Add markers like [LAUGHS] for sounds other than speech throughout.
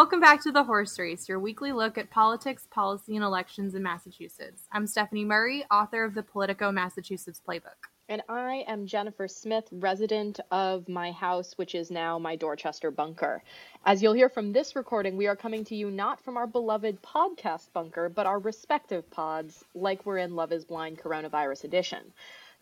Welcome back to The Horse Race, your weekly look at politics, policy, and elections in Massachusetts. I'm Stephanie Murray, author of the Politico Massachusetts Playbook. And I am Jennifer Smith, resident of my house, which is now my Dorchester bunker. As you'll hear from this recording, we are coming to you not from our beloved podcast bunker, but our respective pods, like we're in Love is Blind Coronavirus Edition.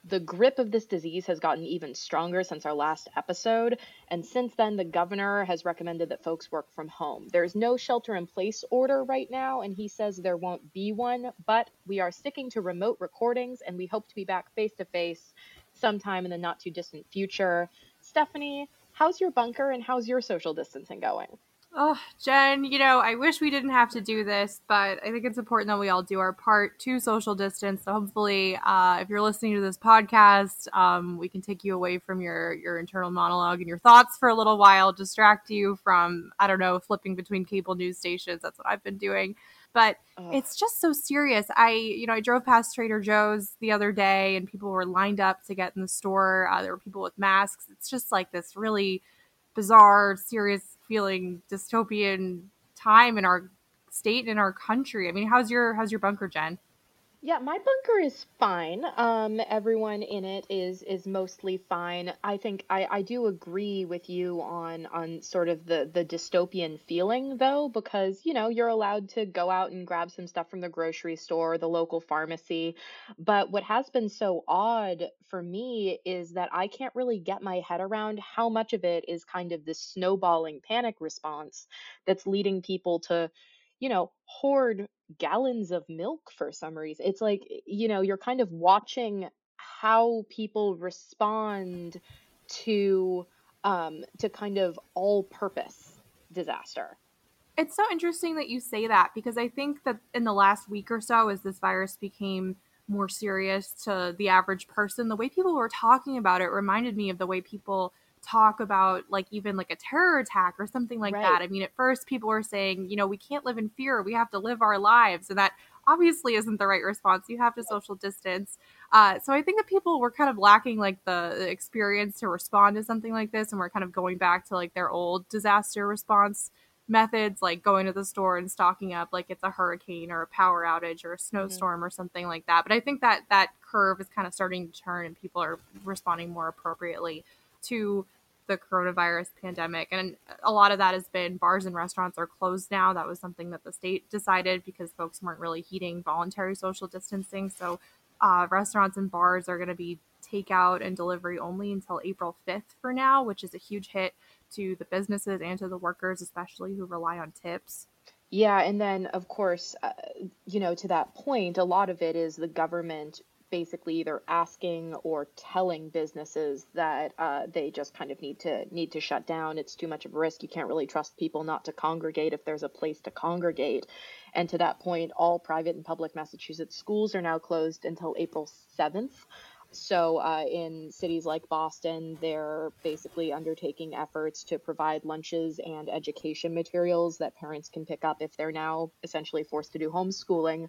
The grip of this disease has gotten even stronger since our last episode, and since then, the governor has recommended that folks work from home. There's no shelter in place order right now, and he says there won't be one, but we are sticking to remote recordings, and we hope to be back face to face sometime in the not too distant future. Stephanie, how's your bunker and how's your social distancing going? Oh, Jen, you know, I wish we didn't have to do this, but I think it's important that we all do our part to social distance. So hopefully, uh, if you're listening to this podcast, um, we can take you away from your your internal monologue and your thoughts for a little while, distract you from I don't know, flipping between cable news stations. That's what I've been doing. But Ugh. it's just so serious. I, you know, I drove past Trader Joe's the other day, and people were lined up to get in the store. Uh, there were people with masks. It's just like this really bizarre, serious feeling dystopian time in our state and in our country. I mean, how's your how's your bunker, Jen? Yeah, my bunker is fine. Um, everyone in it is is mostly fine. I think I, I do agree with you on on sort of the the dystopian feeling though, because you know you're allowed to go out and grab some stuff from the grocery store, the local pharmacy. But what has been so odd for me is that I can't really get my head around how much of it is kind of this snowballing panic response that's leading people to you know, hoard gallons of milk for some reason. It's like, you know, you're kind of watching how people respond to um to kind of all purpose disaster. It's so interesting that you say that because I think that in the last week or so as this virus became more serious to the average person, the way people were talking about it reminded me of the way people talk about like even like a terror attack or something like right. that. I mean, at first people were saying, you know, we can't live in fear. We have to live our lives. And that obviously isn't the right response. You have to social distance. Uh, so I think that people were kind of lacking like the experience to respond to something like this. And we're kind of going back to like their old disaster response methods, like going to the store and stocking up like it's a hurricane or a power outage or a mm-hmm. snowstorm mm-hmm. or something like that. But I think that that curve is kind of starting to turn and people are responding more appropriately to the coronavirus pandemic. And a lot of that has been bars and restaurants are closed now. That was something that the state decided because folks weren't really heeding voluntary social distancing. So uh, restaurants and bars are going to be takeout and delivery only until April 5th for now, which is a huge hit to the businesses and to the workers, especially who rely on tips. Yeah, and then of course, uh, you know, to that point, a lot of it is the government basically either asking or telling businesses that uh, they just kind of need to need to shut down. It's too much of a risk. You can't really trust people not to congregate if there's a place to congregate. And to that point, all private and public Massachusetts schools are now closed until April 7th. So, uh, in cities like Boston, they're basically undertaking efforts to provide lunches and education materials that parents can pick up if they're now essentially forced to do homeschooling.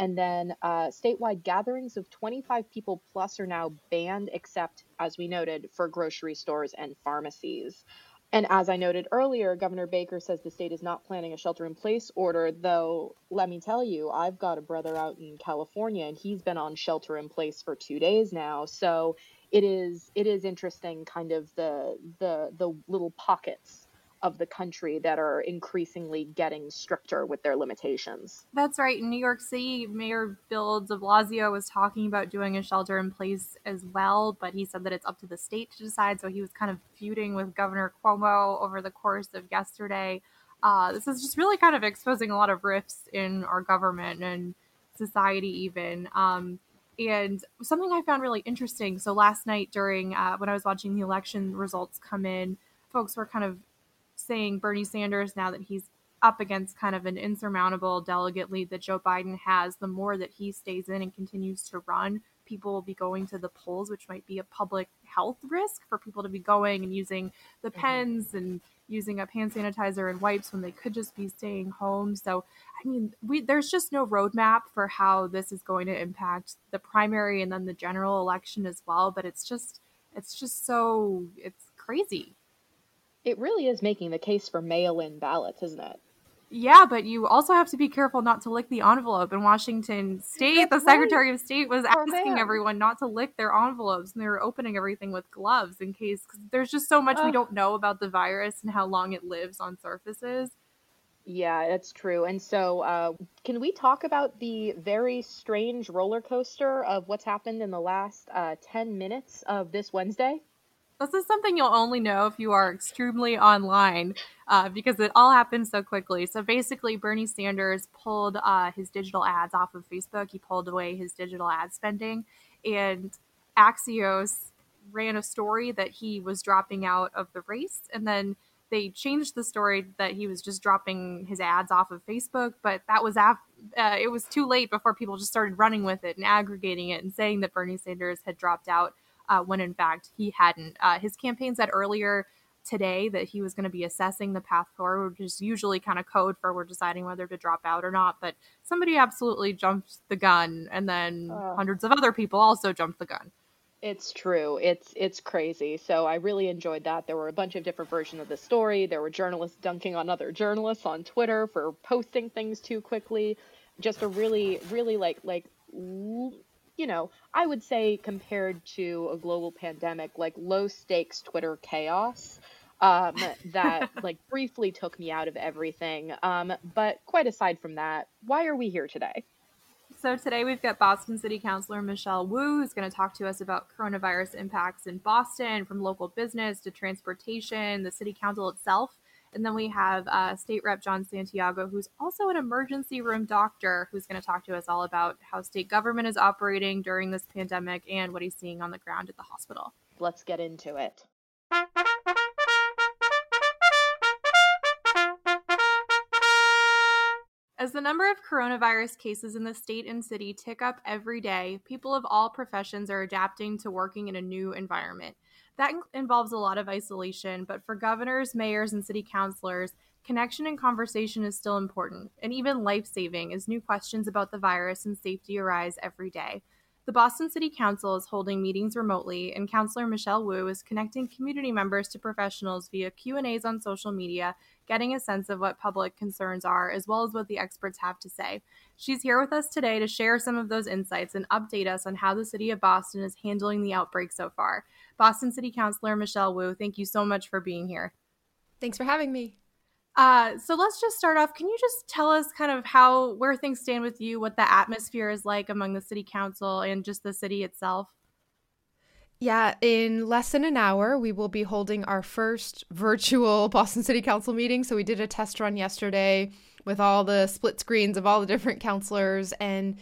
And then uh, statewide gatherings of 25 people plus are now banned, except, as we noted, for grocery stores and pharmacies. And as I noted earlier, Governor Baker says the state is not planning a shelter in place order, though let me tell you, I've got a brother out in California and he's been on shelter in place for 2 days now. So it is it is interesting kind of the the the little pockets of the country that are increasingly getting stricter with their limitations. That's right. In New York City, Mayor Bill de Blasio was talking about doing a shelter in place as well, but he said that it's up to the state to decide. So he was kind of feuding with Governor Cuomo over the course of yesterday. Uh, this is just really kind of exposing a lot of rifts in our government and society, even. Um, and something I found really interesting. So last night, during uh, when I was watching the election results come in, folks were kind of saying Bernie Sanders, now that he's up against kind of an insurmountable delegate lead that Joe Biden has, the more that he stays in and continues to run, people will be going to the polls, which might be a public health risk for people to be going and using the mm-hmm. pens mm-hmm. and using up hand sanitizer and wipes when they could just be staying home. So, I mean, we there's just no roadmap for how this is going to impact the primary and then the general election as well. But it's just, it's just so, it's crazy. It really is making the case for mail in ballots, isn't it? Yeah, but you also have to be careful not to lick the envelope. In Washington State, That's the Secretary of State was oh, asking everyone not to lick their envelopes, and they were opening everything with gloves in case. Cause there's just so much we don't know about the virus and how long it lives on surfaces. Yeah, that's true. And so, uh, can we talk about the very strange roller coaster of what's happened in the last uh, 10 minutes of this Wednesday? This is something you'll only know if you are extremely online uh, because it all happened so quickly. So basically, Bernie Sanders pulled uh, his digital ads off of Facebook. He pulled away his digital ad spending, and Axios ran a story that he was dropping out of the race. And then they changed the story that he was just dropping his ads off of Facebook, but that was af- uh, it was too late before people just started running with it and aggregating it and saying that Bernie Sanders had dropped out uh, when in fact he hadn't. Uh, his campaign said earlier today that he was going to be assessing the path forward, which is usually kind of code for we're deciding whether to drop out or not. But somebody absolutely jumped the gun, and then uh, hundreds of other people also jumped the gun. It's true. It's it's crazy. So I really enjoyed that. There were a bunch of different versions of the story. There were journalists dunking on other journalists on Twitter for posting things too quickly. Just a really really like like you know, I would say compared to a global pandemic, like low stakes Twitter chaos um, [LAUGHS] that like briefly took me out of everything. Um, but quite aside from that, why are we here today? So today we've got Boston City Councilor Michelle Wu, who's going to talk to us about coronavirus impacts in Boston, from local business to transportation, the city council itself. And then we have uh, State Rep Jon Santiago, who's also an emergency room doctor, who's going to talk to us all about how state government is operating during this pandemic and what he's seeing on the ground at the hospital. Let's get into it. As the number of coronavirus cases in the state and city tick up every day, people of all professions are adapting to working in a new environment. That involves a lot of isolation, but for governors, mayors, and city councilors, connection and conversation is still important, and even life saving as new questions about the virus and safety arise every day. The Boston City Council is holding meetings remotely, and Councilor Michelle Wu is connecting community members to professionals via Q&As on social media, getting a sense of what public concerns are as well as what the experts have to say. She's here with us today to share some of those insights and update us on how the city of Boston is handling the outbreak so far. Boston City Councilor Michelle Wu, thank you so much for being here. Thanks for having me. Uh, so let's just start off. Can you just tell us kind of how where things stand with you, what the atmosphere is like among the city council and just the city itself? Yeah, in less than an hour, we will be holding our first [LAUGHS] virtual Boston City Council meeting. So we did a test run yesterday with all the split screens of all the different councilors and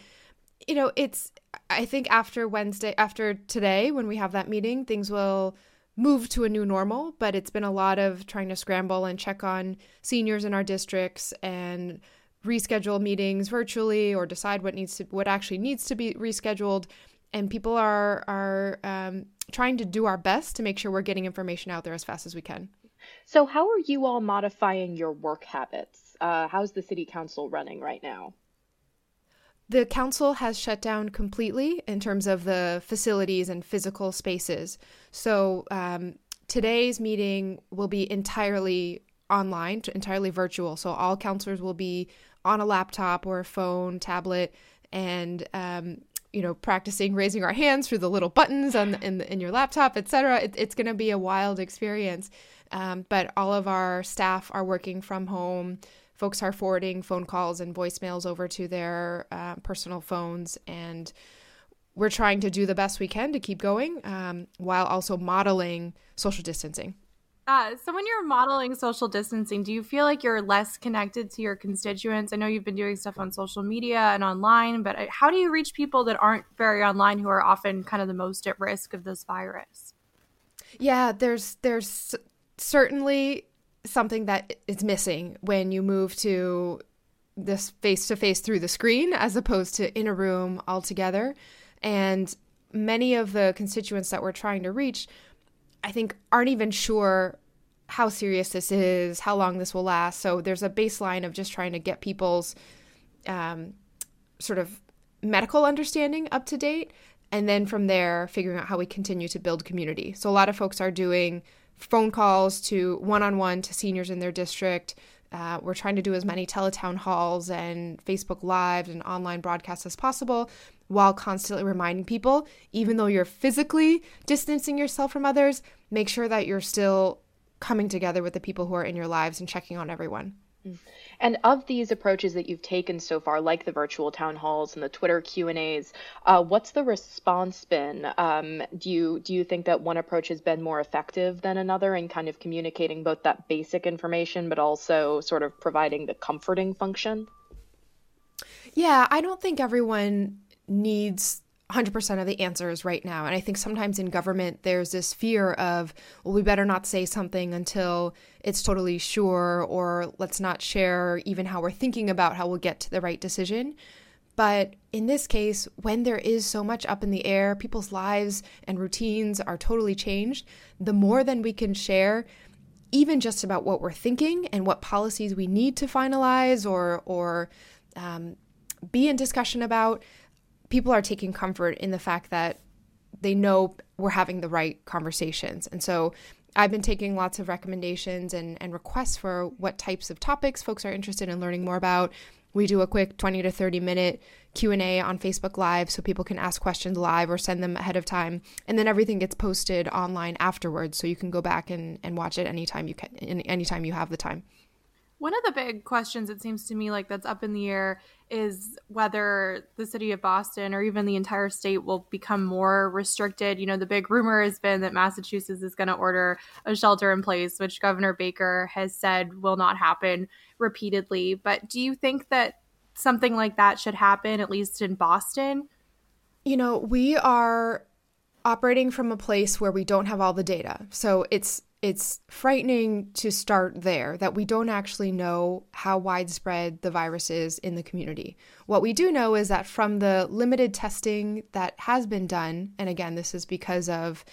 you know, it's I think after Wednesday, after today, when we have that meeting, things will move to a new normal. But it's been a lot of trying to scramble and check on seniors in our districts and reschedule meetings virtually or decide what needs to what actually needs to be rescheduled. And people are are um, trying to do our best to make sure we're getting information out there as fast as we can. So, how are you all modifying your work habits? Uh, how's the city council running right now? The council has shut down completely in terms of the facilities and physical spaces. So um, today's meeting will be entirely online, entirely virtual. So all councilors will be on a laptop or a phone, tablet, and um, you know practicing raising our hands through the little buttons on in, in your laptop, etc. It, it's going to be a wild experience. Um, but all of our staff are working from home folks are forwarding phone calls and voicemails over to their uh, personal phones and we're trying to do the best we can to keep going um, while also modeling social distancing. Uh, so when you're modeling social distancing do you feel like you're less connected to your constituents? I know you've been doing stuff on social media and online but uh, how do you reach people that aren't very online who are often kind of the most at risk of this virus? Yeah there's there's certainly something that is missing when you move to this face to face through the screen as opposed to in a room altogether. And many of the constituents that we're trying to reach, I think, aren't even sure how serious this is, how long this will last. So there's a baseline of just trying to get people's um, sort of medical understanding up to date. And then from there, figuring out how we continue to build community. So a lot of folks are doing phone calls to one on one to seniors in their district, Uh, we're trying to do as many teletown halls and Facebook Lives and online broadcasts as possible while constantly reminding people, even though you're physically distancing yourself from others, make sure that you're still coming together with the people who are in your lives and checking on everyone. Mm. And of these approaches that you've taken so far, like the virtual town halls and the Twitter Q and A's, uh, what's the response been? Um, do you do you think that one approach has been more effective than another in kind of communicating both that basic information, but also sort of providing the comforting function? Yeah, I don't think everyone needs 100% of the answers right now. And I think sometimes in government, there's this fear of, well, we better not say something until it's totally sure, or let's not share even how we're thinking about how we'll get to the right decision. But in this case, when there is so much up in the air, people's lives and routines are totally changed, the more than we can share, even just about what we're thinking and what policies we need to finalize or, or um, be in discussion about, people are taking comfort in the fact that they know we're having the right conversations. And so I've been taking lots of recommendations and, and requests for what types of topics folks are interested in learning more about. We do a quick 20 to 30 minute Q&A on Facebook Live so people can ask questions live or send them ahead of time. And then everything gets posted online afterwards so you can go back and, and watch it anytime you can anytime you have the time. One of the big questions it seems to me like that's up in the air is whether the city of Boston or even the entire state will become more restricted. You know, the big rumor has been that Massachusetts is going to order a shelter in place, which Governor Baker has said will not happen repeatedly. But do you think that something like that should happen, at least in Boston? You know, we are operating from a place where we don't have all the data. So it's it's frightening to start there that we don't actually know how widespread the virus is in the community. What we do know is that from the limited testing that has been done, and again, this is because of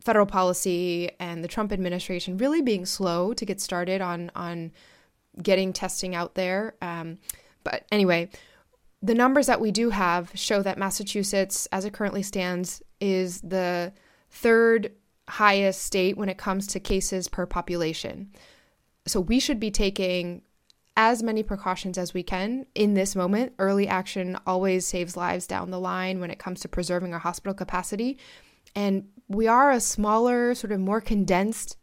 federal policy and the Trump administration really being slow to get started on on getting testing out there. Um, but anyway, the numbers that we do have show that Massachusetts, as it currently stands, is the third highest state when it comes to cases per population. So we should be taking as many precautions as we can in this moment. Early action always saves lives down the line when it comes to preserving our hospital capacity. And we are a smaller, sort of more condensed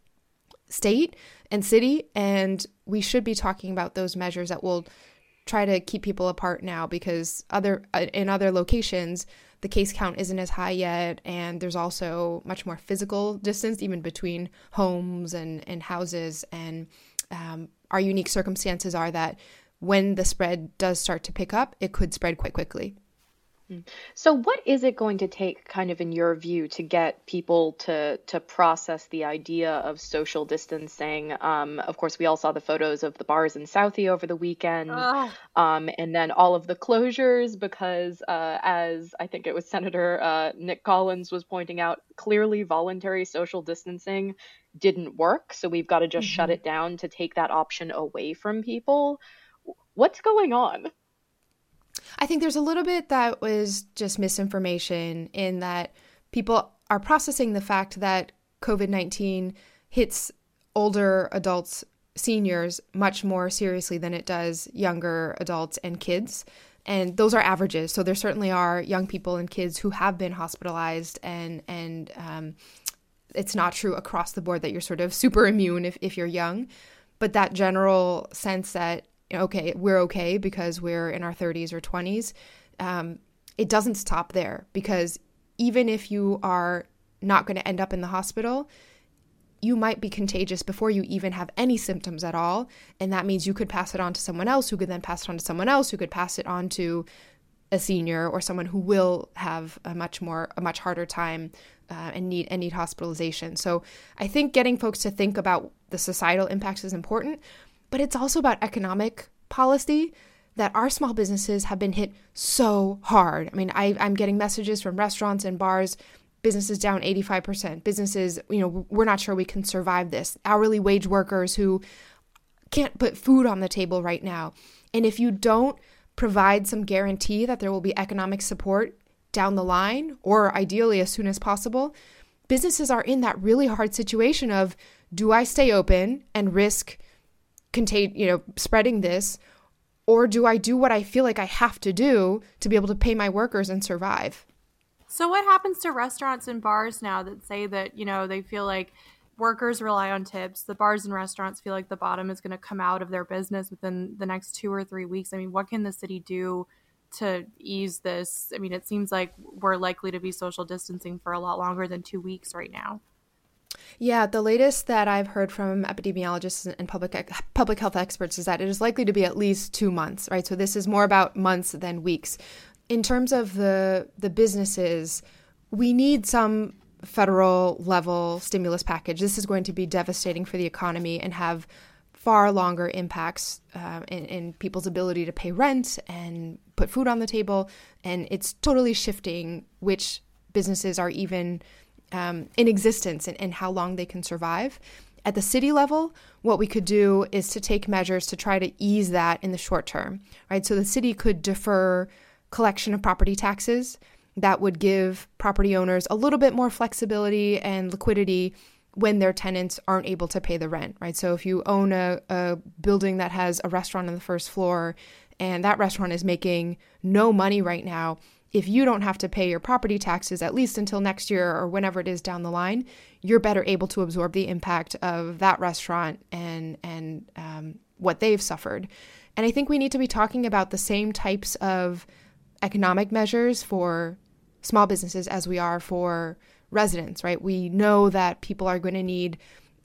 state and city, and we should be talking about those measures that will try to keep people apart now because other uh, in other locations the case count isn't as high yet, and there's also much more physical distance even between homes and, and houses. And um, our unique circumstances are that when the spread does start to pick up, it could spread quite quickly. Mm. So what is it going to take kind of in your view to get people to to process the idea of social distancing? Um, of course, we all saw the photos of the bars in Southie over the weekend, um, and then all of the closures because, uh, as I think it was Senator uh, Nick Collins was pointing out, clearly voluntary social distancing didn't work. So we've got to just mm-hmm. shut it down to take that option away from people. What's going on? I think there's a little bit that was just misinformation in that people are processing the fact that COVID 19 hits older adults, seniors, much more seriously than it does younger adults and kids. And those are averages. So there certainly are young people and kids who have been hospitalized, and, and um, it's not true across the board that you're sort of super immune if, if you're young. But that general sense that okay, we're okay because we're in our 30s or 20s. Um, it doesn't stop there because even if you are not going to end up in the hospital, you might be contagious before you even have any symptoms at all. And that means you could pass it on to someone else who could then pass it on to someone else who could pass it on to a senior or someone who will have a much more, a much harder time uh, and need and need hospitalization. So I think getting folks to think about the societal impacts is important, but it's also about economic policy that our small businesses have been hit so hard. I mean, I, I'm getting messages from restaurants and bars, businesses down 85%, businesses, you know, we're not sure we can survive this, hourly wage workers who can't put food on the table right now. And if you don't provide some guarantee that there will be economic support down the line, or ideally as soon as possible, businesses are in that really hard situation of do I stay open and risk contain, you know, spreading this? Or do I do what I feel like I have to do to be able to pay my workers and survive? So, what happens to restaurants and bars now that say that, you know, they feel like workers rely on tips. The bars and restaurants feel like the bottom is going to come out of their business within the next two or three weeks. I mean, what can the city do to ease this? I mean, it seems like we're likely to be social distancing for a lot longer than two weeks right now. Yeah, the latest that I've heard from epidemiologists and public public health experts is that it is likely to be at least two months. Right, so this is more about months than weeks. In terms of the the businesses, we need some federal level stimulus package. This is going to be devastating for the economy and have far longer impacts uh, in, in, people's ability to pay rent and put food on the table. And it's totally shifting which businesses are even um, in existence and, and how long they can survive. At the city level, what we could do is to take measures to try to ease that in the short term, right? So the city could defer collection of property taxes that would give property owners a little bit more flexibility and liquidity when their tenants aren't able to pay the rent, right? So if you own a, a building that has a restaurant on the first floor and that restaurant is making no money right now, if you don't have to pay your property taxes at least until next year or whenever it is down the line, you're better able to absorb the impact of that restaurant and and um, what they've suffered. And I think we need to be talking about the same types of economic measures for small businesses as we are for residents, right? We know that people are going to need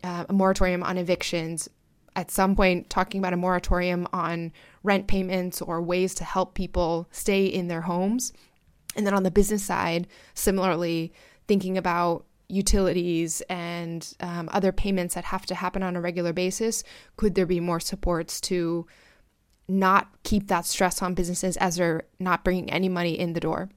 uh, a moratorium on evictions. At some point, talking about a moratorium on rent payments or ways to help people stay in their homes. And then on the business side, similarly, thinking about utilities and um, other payments that have to happen on a regular basis. Could there be more supports to not keep that stress on businesses as they're not bringing any money in the door?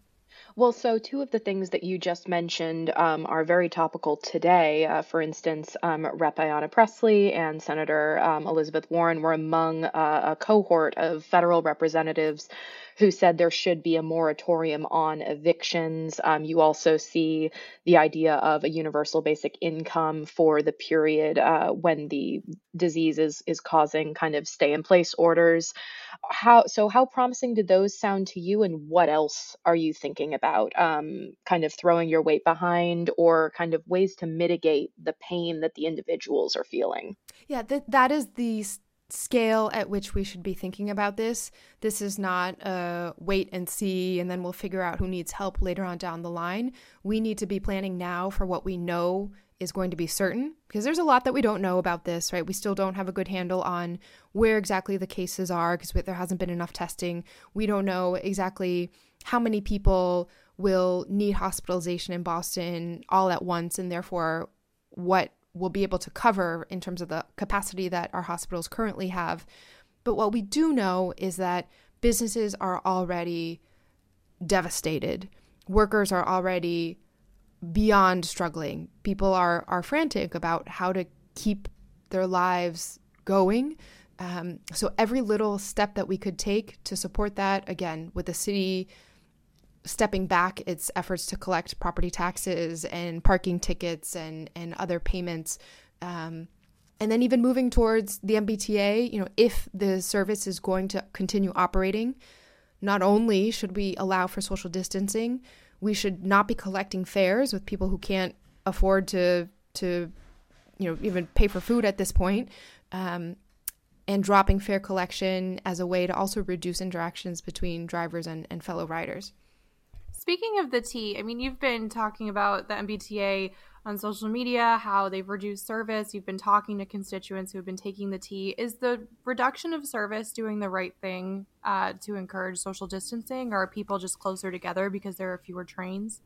Well, so two of the things that you just mentioned um, are very topical today. Uh, for instance, um, Rep. Ayanna Pressley and Senator um, Elizabeth Warren were among uh, a cohort of federal representatives who said there should be a moratorium on evictions. Um, you also see the idea of a universal basic income for the period uh, when the disease is, is causing kind of stay in place orders. How so? How promising did those sound to you, and what else are you thinking about? Um, kind of throwing your weight behind, or kind of ways to mitigate the pain that the individuals are feeling. Yeah, that that is the scale at which we should be thinking about this. This is not a wait and see, and then we'll figure out who needs help later on down the line. We need to be planning now for what we know is going to be certain because there's a lot that we don't know about this, right? We still don't have a good handle on where exactly the cases are because there hasn't been enough testing. We don't know exactly how many people will need hospitalization in Boston all at once, and therefore what will be able to cover in terms of the capacity that our hospitals currently have. But what we do know is that businesses are already devastated. Workers are already beyond struggling. People are are frantic about how to keep their lives going. Um, so every little step that we could take to support that, again, with the city stepping back its efforts to collect property taxes and parking tickets and and other payments um, and then even moving towards the MBTA you know if the service is going to continue operating not only should we allow for social distancing we should not be collecting fares with people who can't afford to to you know even pay for food at this point um, and dropping fare collection as a way to also reduce interactions between drivers and, and fellow riders Speaking of the T, I mean, you've been talking about the MBTA on social media, how they've reduced service. You've been talking to constituents who have been taking the T. Is the reduction of service doing the right thing uh, to encourage social distancing, or are people just closer together because there are fewer trains?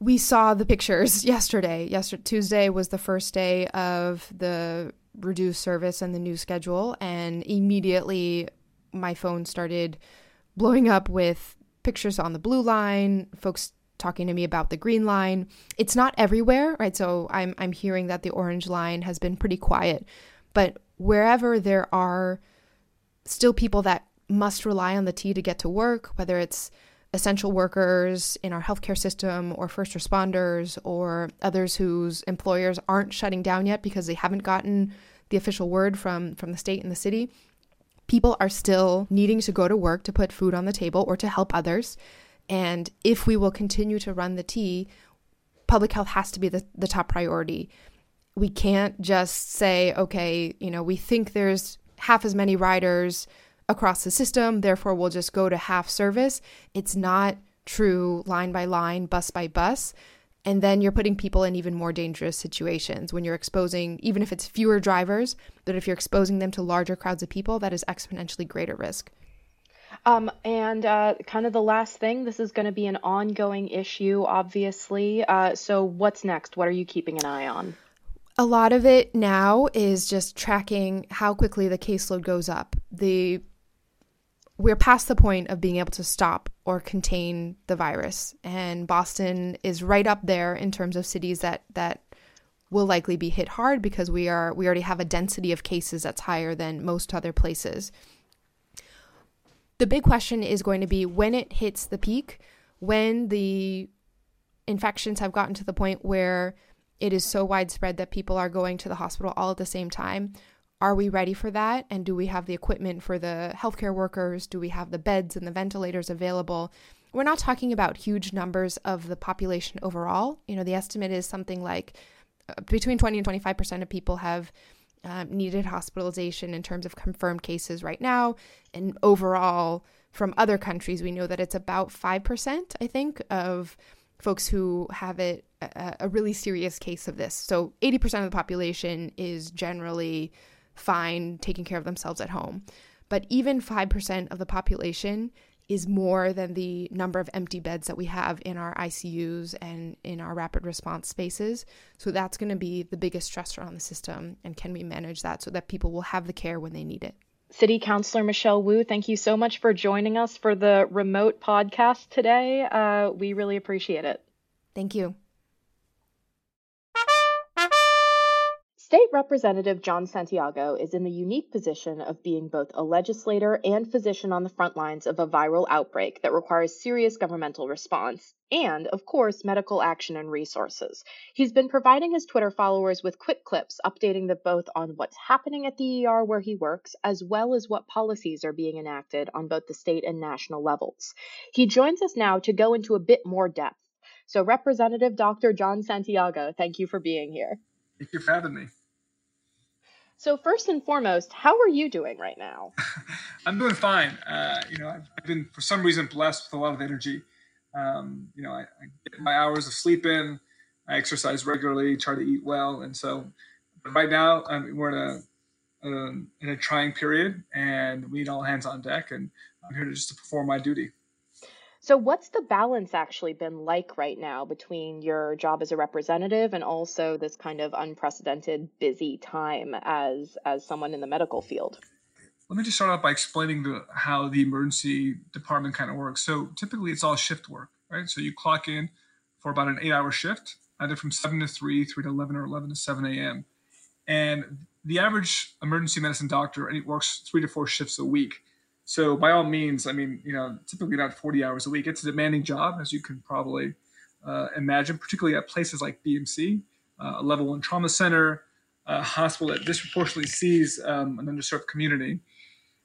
We saw the pictures [LAUGHS] yesterday. Yesterday, Tuesday was the first day of the reduced service and the new schedule, and immediately my phone started blowing up with pictures on the blue line, folks talking to me about the green line. It's not everywhere, right? So I'm I'm hearing that the orange line has been pretty quiet, but wherever there are still people that must rely on the T to get to work, whether it's essential workers in our healthcare system or first responders or others whose employers aren't shutting down yet because they haven't gotten the official word from from the state and the city, people are still needing to go to work to put food on the table or to help others. And if we will continue to run the T, public health has to be the, the top priority. We can't just say, okay, you know, we think there's half as many riders across the system, therefore we'll just go to half service. It's not true line by line, bus by bus. And then you're putting people in even more dangerous situations when you're exposing, even if it's fewer drivers, but if you're exposing them to larger crowds of people, that is exponentially greater risk. Um, and uh, kind of the last thing, this is going to be an ongoing issue, obviously. Uh, so, what's next? What are you keeping an eye on? A lot of it now is just tracking how quickly the caseload goes up. The we're past the point of being able to stop or contain the virus, and Boston is right up there in terms of cities that that will likely be hit hard because we are we already have a density of cases that's higher than most other places. The big question is going to be when it hits the peak, when the infections have gotten to the point where it is so widespread that people are going to the hospital all at the same time. Are we ready for that? And do we have the equipment for the healthcare workers? Do we have the beds and the ventilators available? We're not talking about huge numbers of the population overall. You know, the estimate is something like uh, between 20 and 25% of people have um, needed hospitalization in terms of confirmed cases right now. And overall, from other countries, we know that it's about 5%, I think, of folks who have it a, a really serious case of this. So 80% of the population is generally fine taking care of themselves at home. But even 5% of the population is more than the number of empty beds that we have in our ICUs and in our rapid response spaces. So that's going to be the biggest stressor on the system. And can we manage that so that people will have the care when they need it? City Councilor Michelle Wu, thank you so much for joining us for the remote podcast today. Uh, we really appreciate it. Thank you. State Representative Jon Santiago is in the unique position of being both a legislator and physician on the front lines of a viral outbreak that requires serious governmental response and, of course, medical action and resources. He's been providing his Twitter followers with quick clips updating them both on what's happening at the ER where he works, as well as what policies are being enacted on both the state and national levels. He joins us now to go into a bit more depth. So, Representative Dr. Jon Santiago, thank you for being here. Thank you for having me. So first and foremost, how are you doing right now? [LAUGHS] I'm doing fine. Uh, you know, I've, been for some reason blessed with a lot of energy. Um, you know, I, I, get my hours of sleep in. I exercise regularly, try to eat well, and so right now um, we're in a, a, in a trying period, and we need all hands on deck. And I'm here just to perform my duty. So, what's the balance actually been like right now between your job as a representative and also this kind of unprecedented busy time as as someone in the medical field? Let me just start off by explaining the, how the emergency department kind of works. So, typically, it's all shift work, right? So, you clock in for about an eight-hour shift, either from seven to three, three to eleven, or eleven to seven a.m. And the average emergency medicine doctor works three to four shifts a week. So by all means, I mean, you know, typically not 40 hours a week. It's a demanding job, as you can probably uh, imagine, particularly at places like BMC, uh, a level one trauma center, a hospital that disproportionately sees um, an underserved community.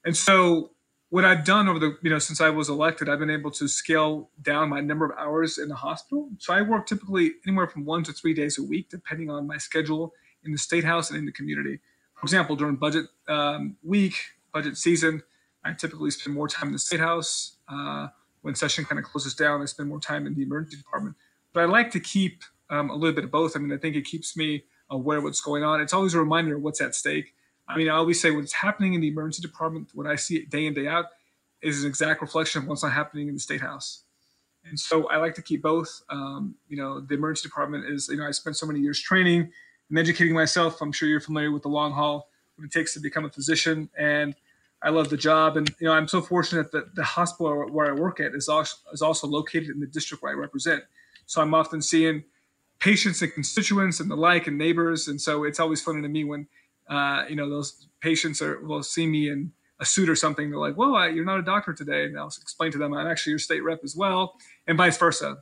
And so what I've done over the, you know, since I was elected, I've been able to scale down my number of hours in the hospital. So I work typically anywhere from one to three days a week, depending on my schedule in the state house and in the community. For example, during budget um, week, budget season, I typically spend more time in the state house. Uh, when session kind of closes down, I spend more time in the emergency department. But I like to keep um, a little bit of both. I mean, I think it keeps me aware of what's going on. It's always a reminder of what's at stake. I mean, I always say what's happening in the emergency department, when I see it day in, day out, is an exact reflection of what's not happening in the state house. And so I like to keep both. Um, you know, the emergency department is, you know, I spent so many years training and educating myself. I'm sure you're familiar with the long haul, what it takes to become a physician. And I love the job, and you know I'm so fortunate that the hospital where I work at is also, is also located in the district where I represent. So I'm often seeing patients and constituents and the like and neighbors, and so it's always funny to me when uh, you know those patients are will see me in a suit or something. They're like, "Well, I, you're not a doctor today," and I'll explain to them I'm actually your state rep as well, and vice versa.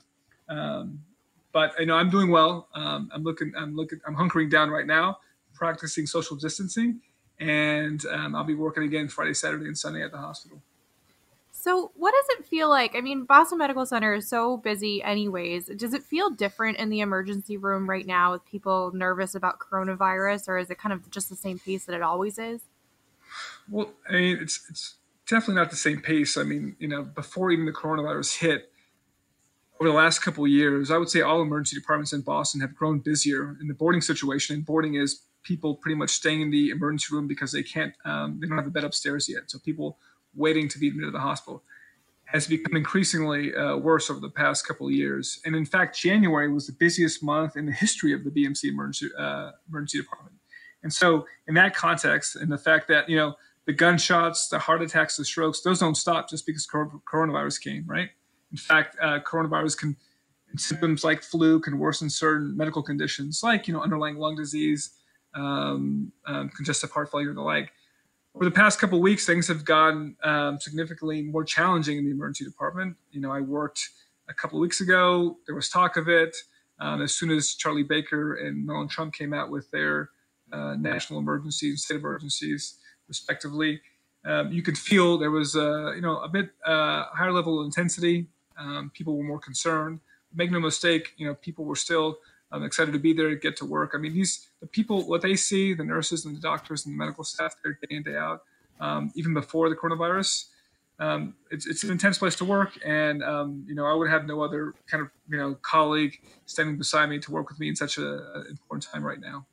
Um, but you know I'm doing well. Um, I'm looking, I'm looking, I'm hunkering down right now practicing social distancing, and um, I'll be working again Friday, Saturday, and Sunday at the hospital. So, what does it feel like? I mean, Boston Medical Center is so busy, anyways. Does it feel different in the emergency room right now with people nervous about coronavirus, or is it kind of just the same pace that it always is? Well, I mean, it's it's definitely not the same pace. I mean, you know, before even the coronavirus hit, over the last couple of years, I would say all emergency departments in Boston have grown busier in the boarding situation. And boarding is people pretty much staying in the emergency room because they can't, um, they don't have a bed upstairs yet. So people waiting to be admitted to the hospital has become increasingly uh, worse over the past couple of years. And in fact, January was the busiest month in the history of the BMC emergency, uh, emergency department. And so, in that context, and the fact that, you know, the gunshots, the heart attacks, the strokes, those don't stop just because coronavirus came, right? In fact, uh, coronavirus can, symptoms like flu can worsen certain medical conditions like, you know, underlying lung disease, um, um, congestive heart failure, the like over the past couple weeks, things have gotten um, significantly more challenging in the emergency department. You know, I worked a couple of weeks ago. There was talk of it. Um, as soon as Charlie Baker and Donald Trump came out with their uh, national emergencies and state emergencies, respectively, um, you could feel there was, uh, you know, a bit uh, higher level of intensity. Um, people were more concerned. Make no mistake, you know, people were still I'm excited to be there, get to work. I mean, these the people, what they see, the nurses and the doctors and the medical staff there day in day out, um, even before the coronavirus. Um, it's, it's an intense place to work, and um, you know I would have no other kind of you know colleague standing beside me to work with me in such an important time right now.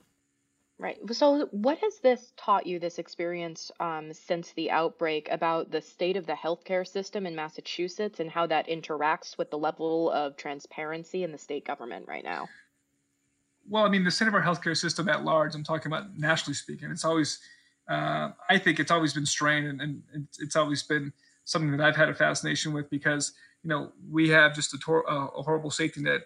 Right. So, what has this taught you, this experience um, since the outbreak, about the state of the healthcare system in Massachusetts and how that interacts with the level of transparency in the state government right now? Well, I mean, the state of our healthcare system at large, I'm talking about nationally speaking, it's always, uh, I think it's always been strained and, and, it's always been something that I've had a fascination with because, you know, we have just a, tor- a horrible safety net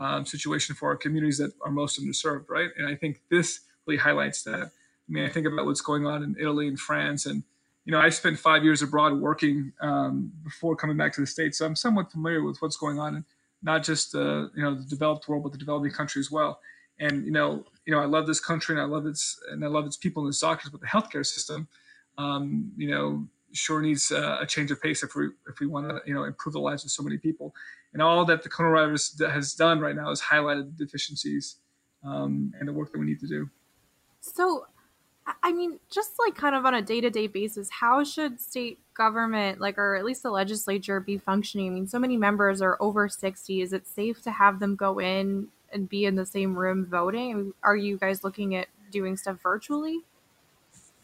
um, situation for our communities that are most underserved, right? And I think this really highlights that. I mean, I think about what's going on in Italy and France, and you know, I spent five years abroad working um, before coming back to the states, so I'm somewhat familiar with what's going on in not just uh, you know the developed world, but the developing country as well. And you know, you know, I love this country and I love its and I love its people and its doctors, but the healthcare system, um, you know, sure needs uh, a change of pace if we if we want to you know improve the lives of so many people. And all that the coronavirus has done right now is highlighted the deficiencies um, and the work that we need to do. So I mean, just like kind of on a day to day basis, how should state government, like, or at least the legislature, be functioning? I mean, so many members are over 60. Is it safe to have them go in and be in the same room voting? Are you guys looking at doing stuff virtually?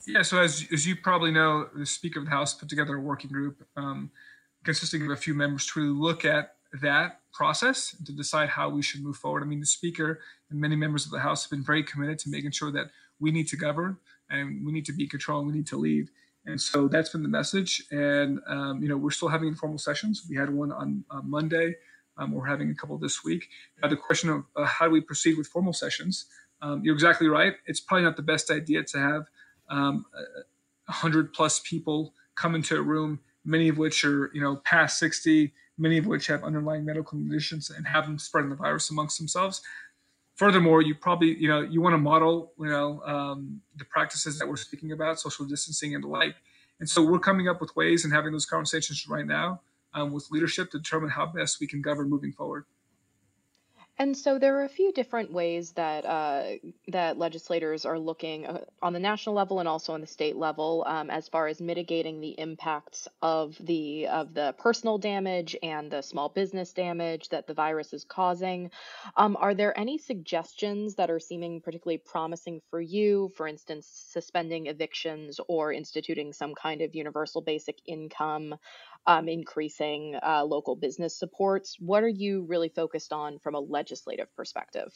Yeah, so as, as you probably know, the Speaker of the House put together a working group um, consisting of a few members to really look at that process to decide how we should move forward. I mean, the Speaker and many members of the House have been very committed to making sure that we need to govern and we need to be control and we need to lead. And so that's been the message. And, um, you know, we're still having informal sessions. We had one on, on Monday. Um, we're having a couple this week. Now, the question of uh, how do we proceed with formal sessions? Um, you're exactly right. It's probably not the best idea to have um, 100 plus people come into a room, many of which are, you know, past 60, many of which have underlying medical conditions and have them spreading the virus amongst themselves furthermore, you probably you know you want to model you know um, the practices that we're speaking about, social distancing and the like. And so we're coming up with ways and having those conversations right now um, with leadership to determine how best we can govern moving forward. And so there are a few different ways that uh, that legislators are looking uh, on the national level and also on the state level um, as far as mitigating the impacts of the of the personal damage and the small business damage that the virus is causing. Um, are there any suggestions that are seeming particularly promising for you? For instance, suspending evictions or instituting some kind of universal basic income um, increasing uh, local business supports. What are you really focused on from a legislative perspective?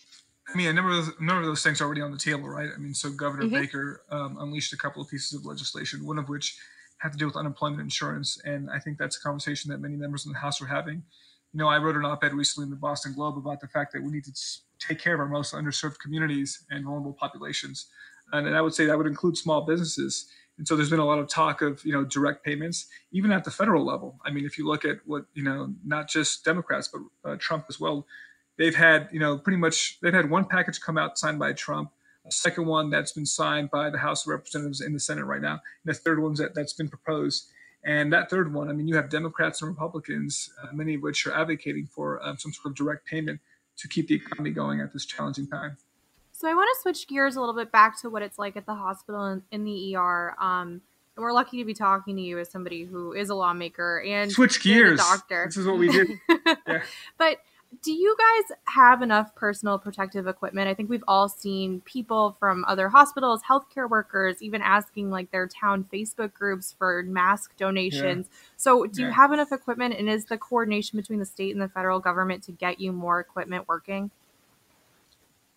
I mean, a number of those, number of those things are already on the table, right? I mean, so Governor mm-hmm. Baker um, unleashed a couple of pieces of legislation, one of which had to do with unemployment insurance, and I think that's a conversation that many members in the House are having. You know, I wrote an op-ed recently in the Boston Globe about the fact that we need to take care of our most underserved communities and vulnerable populations, and, and I would say that would include small businesses. And so there's been a lot of talk of, you know, direct payments, even at the federal level. I mean, if you look at what, you know, not just Democrats, but uh, Trump as well, they've had, you know, pretty much, they've had one package come out signed by Trump a second one that's been signed by the House of Representatives in the Senate right now, and the third one that, that's been proposed. And that third one, I mean, you have Democrats and Republicans, uh, many of which are advocating for um, some sort of direct payment to keep the economy going at this challenging time. So I want to switch gears a little bit back to what it's like at the hospital and in the ER. Um, and we're lucky to be talking to you as somebody who is a lawmaker and switch gears. doctor. This is what we do. [LAUGHS] yeah. But do you guys have enough personal protective equipment? I think we've all seen people from other hospitals, healthcare workers, even asking like their town Facebook groups for mask donations. Yeah. So, do yeah. you have enough equipment? And is the coordination between the state and the federal government to get you more equipment working?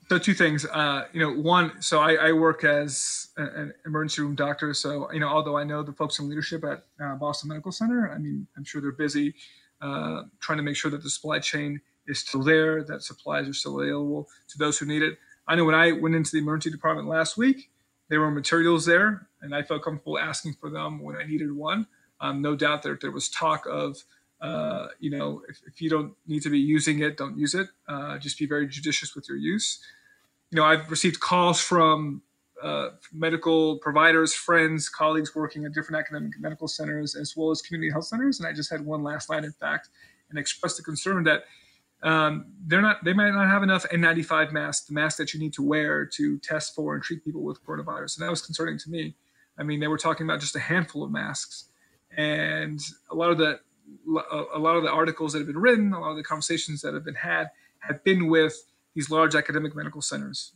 So, two things. Uh, you know, one, so I, I work as an emergency room doctor. So, you know, although I know the folks in leadership at uh, Boston Medical Center, I mean, I'm sure they're busy uh, trying to make sure that the supply chain is still there, that supplies are still available to those who need it. I know when I went into the emergency department last week, there were materials there, and I felt comfortable asking for them when I needed one. Um, no doubt that there was talk of, uh, you know, if, if, you don't need to be using it, don't use it. Uh, just be very judicious with your use. You know, I've received calls from uh, medical providers, friends, colleagues working at different academic medical centers as well as community health centers. And I just had one last night, in fact, and expressed the concern that um, they're not they might not have enough N95 masks, the mask that you need to wear to test for and treat people with coronavirus. And that was concerning to me. I mean, they were talking about just a handful of masks, and a lot of the a lot of the articles that have been written, a lot of the conversations that have been had, have been with these large academic medical centers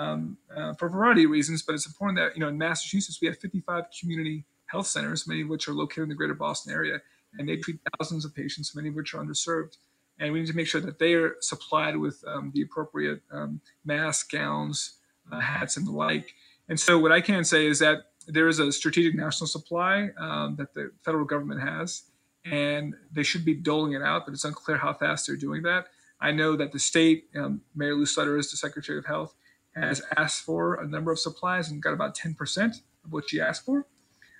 um, uh, for a variety of reasons. But it's important that you know in Massachusetts we have 55 community health centers, many of which are located in the greater Boston area, and they treat thousands of patients, many of which are underserved and we need to make sure that they are supplied with um, the appropriate um, masks, gowns, uh, hats, and the like. And so, what I can say is that there is a strategic national supply um, that the federal government has, and they should be doling it out, but it's unclear how fast they're doing that. I know that the state, um, Lou Sudders is the Secretary of Health, has asked for a number of supplies and got about 10% of what she asked for.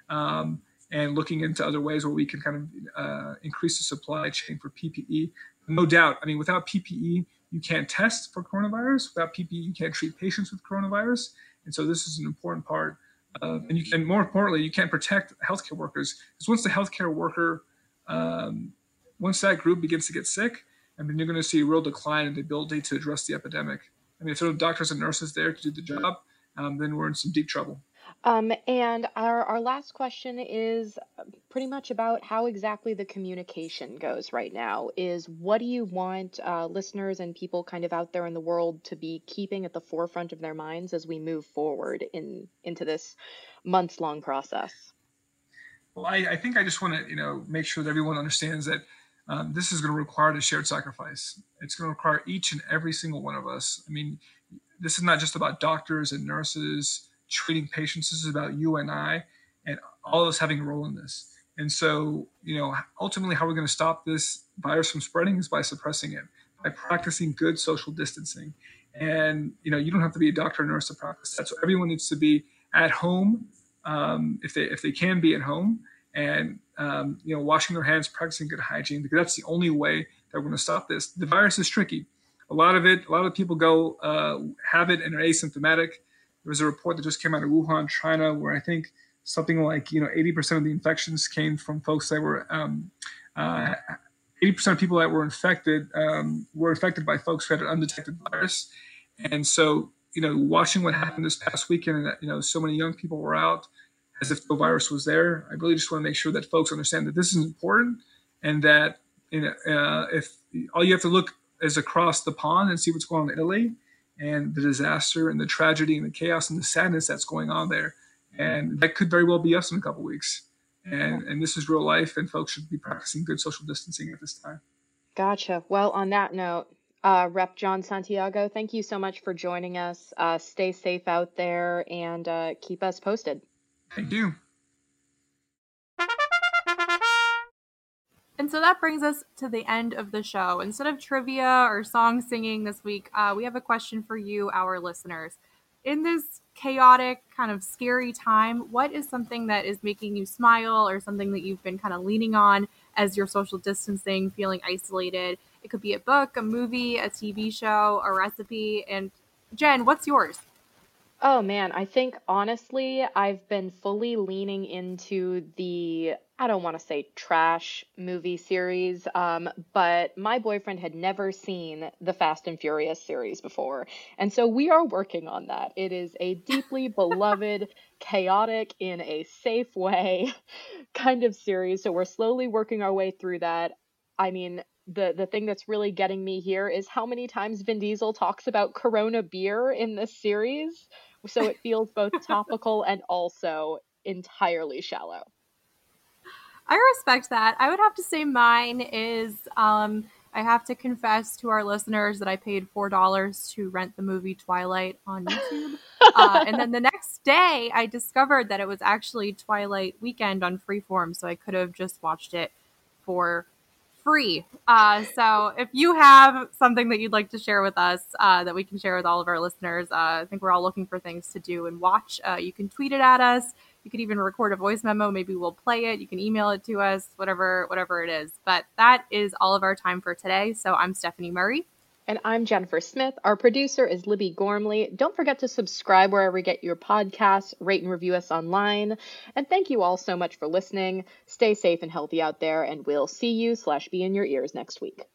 Um, and looking into other ways where we can kind of uh, increase the supply chain for PPE no doubt. I mean, without PPE, you can't test for coronavirus. Without PPE, you can't treat patients with coronavirus. And so this is an important part. and you can, more importantly, you can't protect healthcare workers because once the healthcare worker, um, once that group begins to get sick, and then you're going to see a real decline in the ability to address the epidemic. I mean, if there are doctors and nurses there to do the job, um, then we're in some deep trouble. Um, and our, our last question is pretty much about how exactly the communication goes right now. Is what do you want uh, listeners and people kind of out there in the world to be keeping at the forefront of their minds as we move forward in into this months long process? Well, I, I think I just want to you know make sure that everyone understands that um, this is going to require a shared sacrifice. It's going to require each and every single one of us. I mean, this is not just about doctors and nurses treating patients. This is about you and I, and all of us having a role in this. And so, you know, ultimately, how we're going to stop this virus from spreading is by suppressing it, by practicing good social distancing. And you know, you don't have to be a doctor or nurse to practice that. So everyone needs to be at home um, if they if they can be at home, and um, you know, washing their hands, practicing good hygiene, because that's the only way that we're going to stop this. The virus is tricky. A lot of it, a lot of people go uh, have it and are asymptomatic there was a report that just came out of Wuhan, China, where I think something like you know 80% of the infections came from folks that were um, uh, 80% of people that were infected um, were infected by folks who had an undetected virus. And so, you know, watching what happened this past weekend, and you know, so many young people were out as if the virus was there. I really just want to make sure that folks understand that this is important, and that you know, uh, if all you have to look is across the pond and see what's going on in Italy, and the disaster and the tragedy and the chaos and the sadness that's going on there. And that could very well be us in a couple weeks. And and this is real life, and folks should be practicing good social distancing at this time. Gotcha. Well, on that note, uh, Rep. Jon Santiago, thank you so much for joining us. Uh, stay safe out there and uh, keep us posted. Thank you. And so that brings us to the end of the show. Instead of trivia or song singing this week, uh, we have a question for you, our listeners. In this chaotic, kind of scary time, what is something that is making you smile or something that you've been kind of leaning on as you're social distancing, feeling isolated? It could be a book, a movie, a TV show, a recipe. And Jen, what's yours? Oh man, I think honestly, I've been fully leaning into the I don't want to say trash movie series, um, but my boyfriend had never seen the Fast and Furious series before. And so we are working on that. It is a deeply [LAUGHS] beloved, chaotic, in a safe way [LAUGHS] kind of series. So we're slowly working our way through that. I mean, the the thing that's really getting me here is how many times Vin Diesel talks about Corona beer in this series. So it [LAUGHS] feels both topical and also entirely shallow. I respect that. I would have to say mine is um, I have to confess to our listeners that I paid four dollars to rent the movie Twilight on [LAUGHS] YouTube, uh, and then the next day I discovered that it was actually Twilight weekend on Freeform, so I could have just watched it for free. Uh, so if you have something that you'd like to share with us uh, that we can share with all of our listeners, uh, I think we're all looking for things to do and watch. Uh, you can tweet it at us. You can even record a voice memo. Maybe we'll play it. You can email it to us, whatever, whatever it is. But that is all of our time for today. So I'm Stephanie Murray. And I'm Jennifer Smith. Our producer is Libby Gormley. Don't forget to subscribe wherever you get your podcasts, rate and review us online. And thank you all so much for listening. Stay safe and healthy out there, and we'll see you slash be in your ears next week.